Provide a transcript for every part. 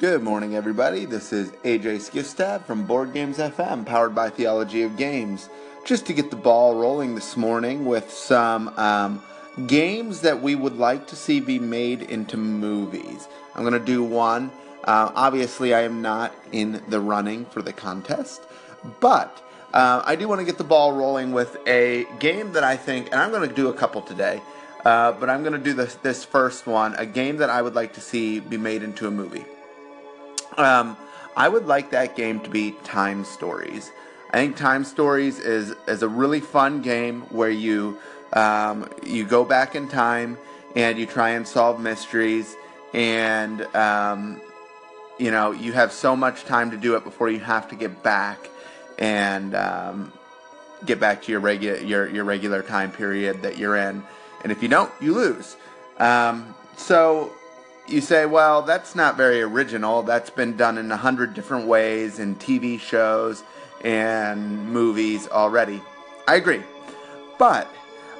Good morning, everybody. This is AJ Skifstad from Board Games FM, powered by Theology of Games. Just to get the ball rolling this morning with some um, games that we would like to see be made into movies. I'm going to do one. Uh, obviously, I am not in the running for the contest, but uh, I do want to get the ball rolling with a game that I think, and I'm going to do a couple today, uh, but I'm going to do this, this first one, a game that I would like to see be made into a movie. Um, I would like that game to be Time Stories. I think Time Stories is is a really fun game where you um, you go back in time and you try and solve mysteries, and um, you know you have so much time to do it before you have to get back and um, get back to your regular your your regular time period that you're in. And if you don't, you lose. Um, so you say, well, that's not very original. That's been done in a hundred different ways in TV shows and movies already. I agree. But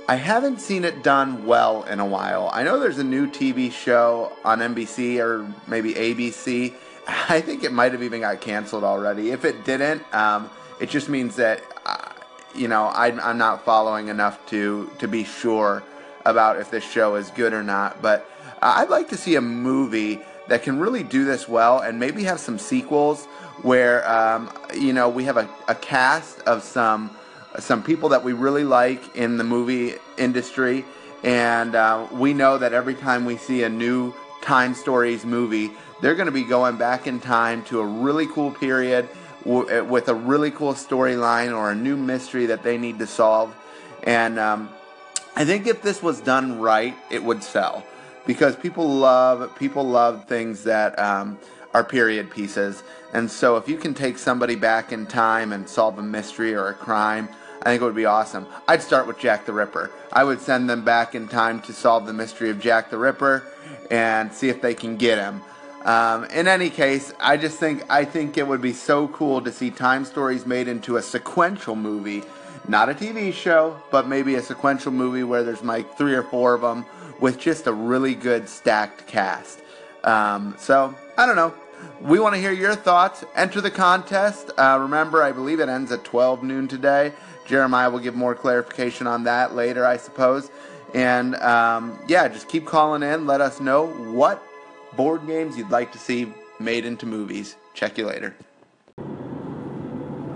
I haven't seen it done well in a while. I know there's a new TV show on NBC or maybe ABC. I think it might have even got canceled already. If it didn't, um, it just means that, uh, you know, I, I'm not following enough to, to be sure about if this show is good or not. But I'd like to see a movie that can really do this well and maybe have some sequels where um, you know we have a, a, cast of some some people that we really like in the movie industry. And uh, we know that every time we see a new time stories movie they're going to be going back in time to a really cool period w- eh, with a really cool storyline or a new mystery that they need to solve. And um, i think if this was done right it would sell because people love people love things that um, are period pieces. And so if you can take somebody back in time and solve a mystery or a crime, I think it would be awesome. I'd start with Jack the Ripper. I would send them back in time to solve the mystery of Jack the Ripper and see if they can get him. Um, in any case, I just think I think it would be so cool to see time stories made into a sequential movie, not a TV show, but maybe a sequential movie where there's like three or four of them with just a really good stacked cast. Um, so, I don't know. We want to hear your thoughts. Enter the contest. Uh, remember, I believe it ends at 12 noon today. Jeremiah will give more clarification on that later, I suppose. And um, yeah, just keep calling in. Let us know what board games you'd like to see made into movies. Check you later.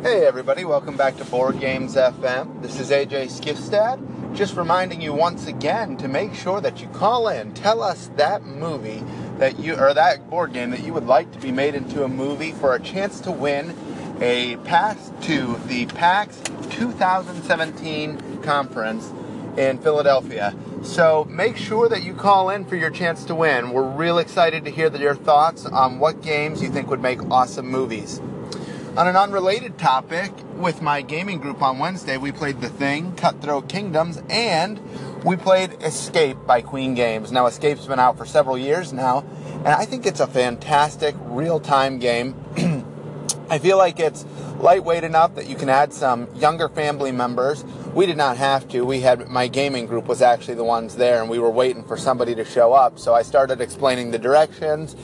Hey, everybody, welcome back to Board Games FM. This is AJ Skifstad. Just reminding you once again to make sure that you call in. Tell us that movie that you, or that board game that you would like to be made into a movie for a chance to win a pass to the PAX 2017 conference in Philadelphia. So make sure that you call in for your chance to win. We're real excited to hear your thoughts on what games you think would make awesome movies. On an unrelated topic, with my gaming group on Wednesday, we played The Thing, Cutthroat Kingdoms, and we played Escape by Queen Games. Now, Escape's been out for several years now, and I think it's a fantastic real time game. I feel like it's lightweight enough that you can add some younger family members. We did not have to. We had my gaming group was actually the ones there, and we were waiting for somebody to show up. So I started explaining the directions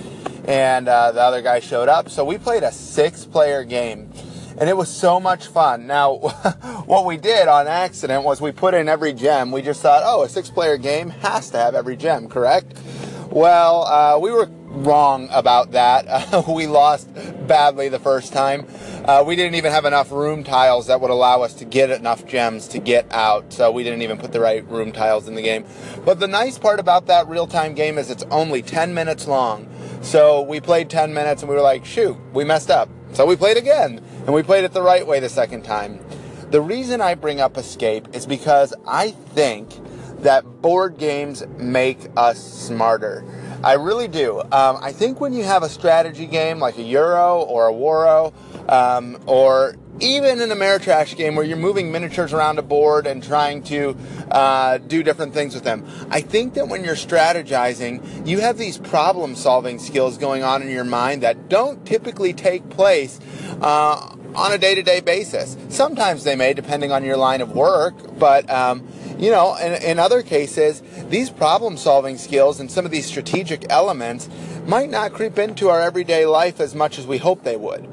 and uh, the other guy showed up. So we played a six player game. And it was so much fun. Now, what we did on accident was we put in every gem. We just thought, oh, a six player game has to have every gem, correct? Well, uh, we were wrong about that. Uh, we lost badly the first time. Uh, we didn't even have enough room tiles that would allow us to get enough gems to get out, so we didn't even put the right room tiles in the game. But the nice part about that real time game is it's only 10 minutes long. So we played 10 minutes and we were like, shoot, we messed up. So we played again and we played it the right way the second time. The reason I bring up Escape is because I think that board games make us smarter. I really do. Um, I think when you have a strategy game like a Euro or a Waro, um, or even an Ameritrash game where you're moving miniatures around a board and trying to uh, do different things with them. I think that when you're strategizing, you have these problem solving skills going on in your mind that don't typically take place. Uh, on a day-to-day basis. Sometimes they may, depending on your line of work, but um, you know, in, in other cases, these problem-solving skills and some of these strategic elements might not creep into our everyday life as much as we hope they would.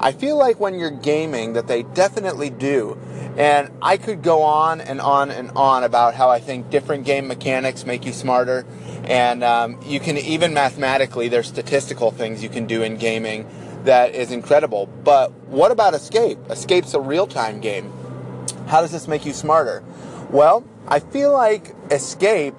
I feel like when you're gaming that they definitely do. And I could go on and on and on about how I think different game mechanics make you smarter. And um, you can even mathematically, there's statistical things you can do in gaming that is incredible. But what about Escape? Escape's a real time game. How does this make you smarter? Well, I feel like Escape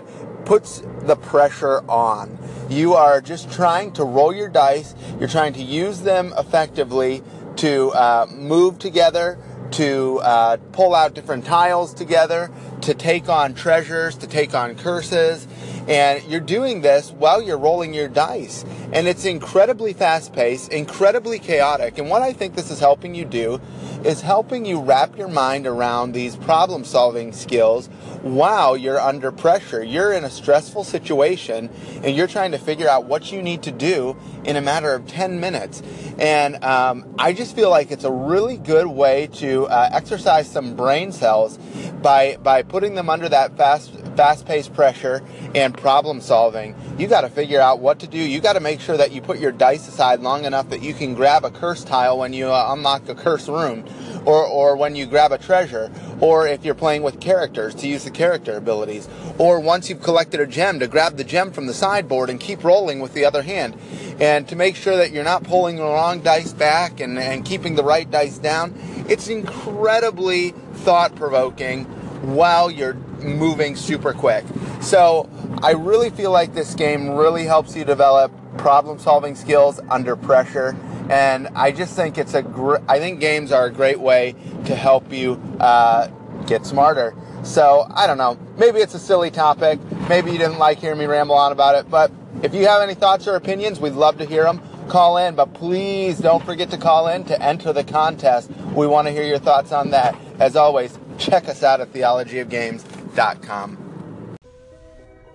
puts the pressure on. You are just trying to roll your dice, you're trying to use them effectively to uh, move together, to uh, pull out different tiles together, to take on treasures, to take on curses. And you're doing this while you're rolling your dice. And it's incredibly fast paced, incredibly chaotic. And what I think this is helping you do is helping you wrap your mind around these problem solving skills while you're under pressure. You're in a stressful situation and you're trying to figure out what you need to do in a matter of 10 minutes. And um, I just feel like it's a really good way to uh, exercise some brain cells by, by putting them under that fast, fast paced pressure and problem solving. You got to figure out what to do. You got to make sure that you put your dice aside long enough that you can grab a curse tile when you uh, unlock a curse room or, or when you grab a treasure, or if you're playing with characters to use the character abilities, or once you've collected a gem to grab the gem from the sideboard and keep rolling with the other hand. And to make sure that you're not pulling the wrong dice back and, and keeping the right dice down, it's incredibly thought provoking while you're moving super quick. So I really feel like this game really helps you develop problem solving skills under pressure and I just think it's a gr- I think games are a great way to help you uh, get smarter. So I don't know. Maybe it's a silly topic. Maybe you didn't like hearing me ramble on about it. But if you have any thoughts or opinions, we'd love to hear them. Call in, but please don't forget to call in to enter the contest. We want to hear your thoughts on that. As always, check us out at theologyofgames.com.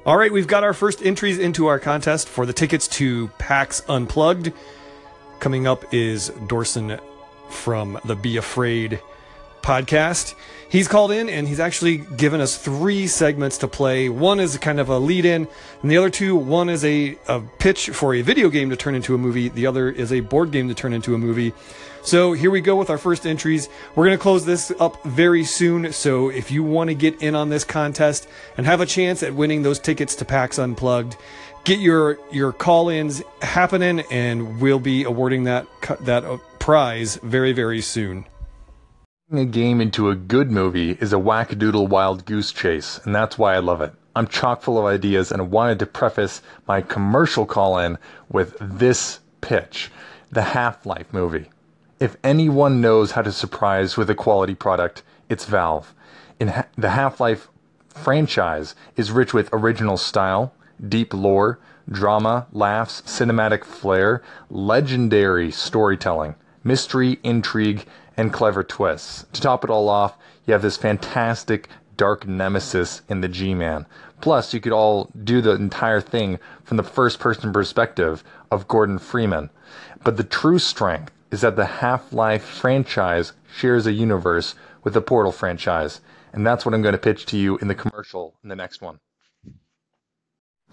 All right, we've got our first entries into our contest for the tickets to PAX Unplugged. Coming up is Dorson from the Be Afraid podcast. He's called in and he's actually given us three segments to play. One is kind of a lead in, and the other two one is a, a pitch for a video game to turn into a movie, the other is a board game to turn into a movie. So here we go with our first entries. We're going to close this up very soon. So if you want to get in on this contest and have a chance at winning those tickets to PAX Unplugged, get your your call-ins happening, and we'll be awarding that that uh, prize very very soon. A game into a good movie is a wackadoodle wild goose chase, and that's why I love it. I'm chock full of ideas, and I wanted to preface my commercial call-in with this pitch: the Half-Life movie. If anyone knows how to surprise with a quality product, it's Valve. In ha- the Half-Life franchise is rich with original style, deep lore, drama, laughs, cinematic flair, legendary storytelling, mystery, intrigue, and clever twists. To top it all off, you have this fantastic dark nemesis in the G Man. Plus, you could all do the entire thing from the first person perspective of Gordon Freeman. But the true strength is that the Half Life franchise shares a universe with the Portal franchise. And that's what I'm going to pitch to you in the commercial in the next one.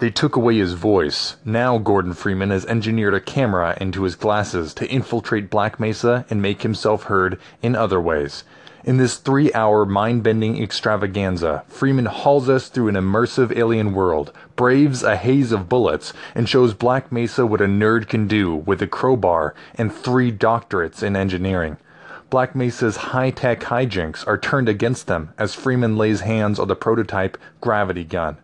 They took away his voice. Now Gordon Freeman has engineered a camera into his glasses to infiltrate Black Mesa and make himself heard in other ways. In this three hour mind bending extravaganza, Freeman hauls us through an immersive alien world, braves a haze of bullets, and shows Black Mesa what a nerd can do with a crowbar and three doctorates in engineering. Black Mesa's high tech hijinks are turned against them as Freeman lays hands on the prototype gravity gun.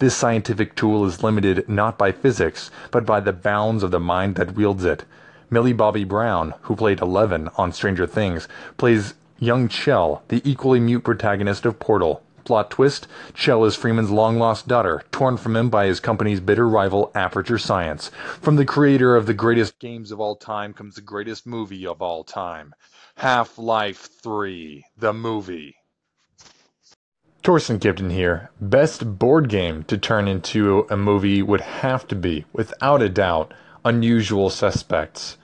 This scientific tool is limited not by physics, but by the bounds of the mind that wields it. Millie Bobby Brown, who played Eleven on Stranger Things, plays young Chell, the equally mute protagonist of Portal. Plot twist Chell is Freeman's long lost daughter, torn from him by his company's bitter rival, Aperture Science. From the creator of the greatest games of all time comes the greatest movie of all time Half Life 3, the movie. Torsten Kipton here. Best board game to turn into a movie would have to be, without a doubt, Unusual Suspects.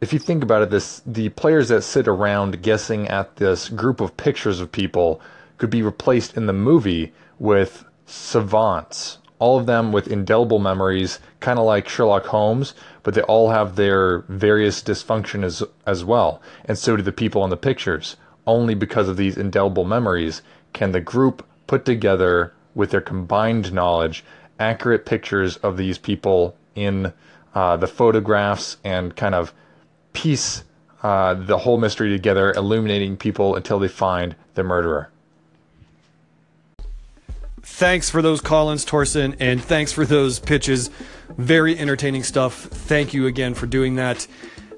If you think about it, this the players that sit around guessing at this group of pictures of people could be replaced in the movie with savants all of them with indelible memories, kind of like Sherlock Holmes, but they all have their various dysfunction as, as well. And so do the people in the pictures. Only because of these indelible memories can the group put together, with their combined knowledge, accurate pictures of these people in uh, the photographs and kind of piece uh, the whole mystery together, illuminating people until they find the murderer. Thanks for those call ins, Torsen, and thanks for those pitches. Very entertaining stuff. Thank you again for doing that.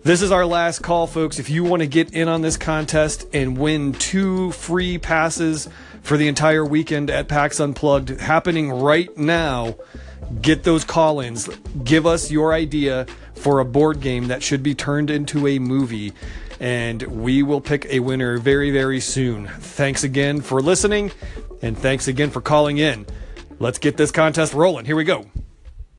This is our last call, folks. If you want to get in on this contest and win two free passes for the entire weekend at PAX Unplugged happening right now, get those call ins. Give us your idea for a board game that should be turned into a movie. And we will pick a winner very, very soon. Thanks again for listening. And thanks again for calling in. Let's get this contest rolling. Here we go.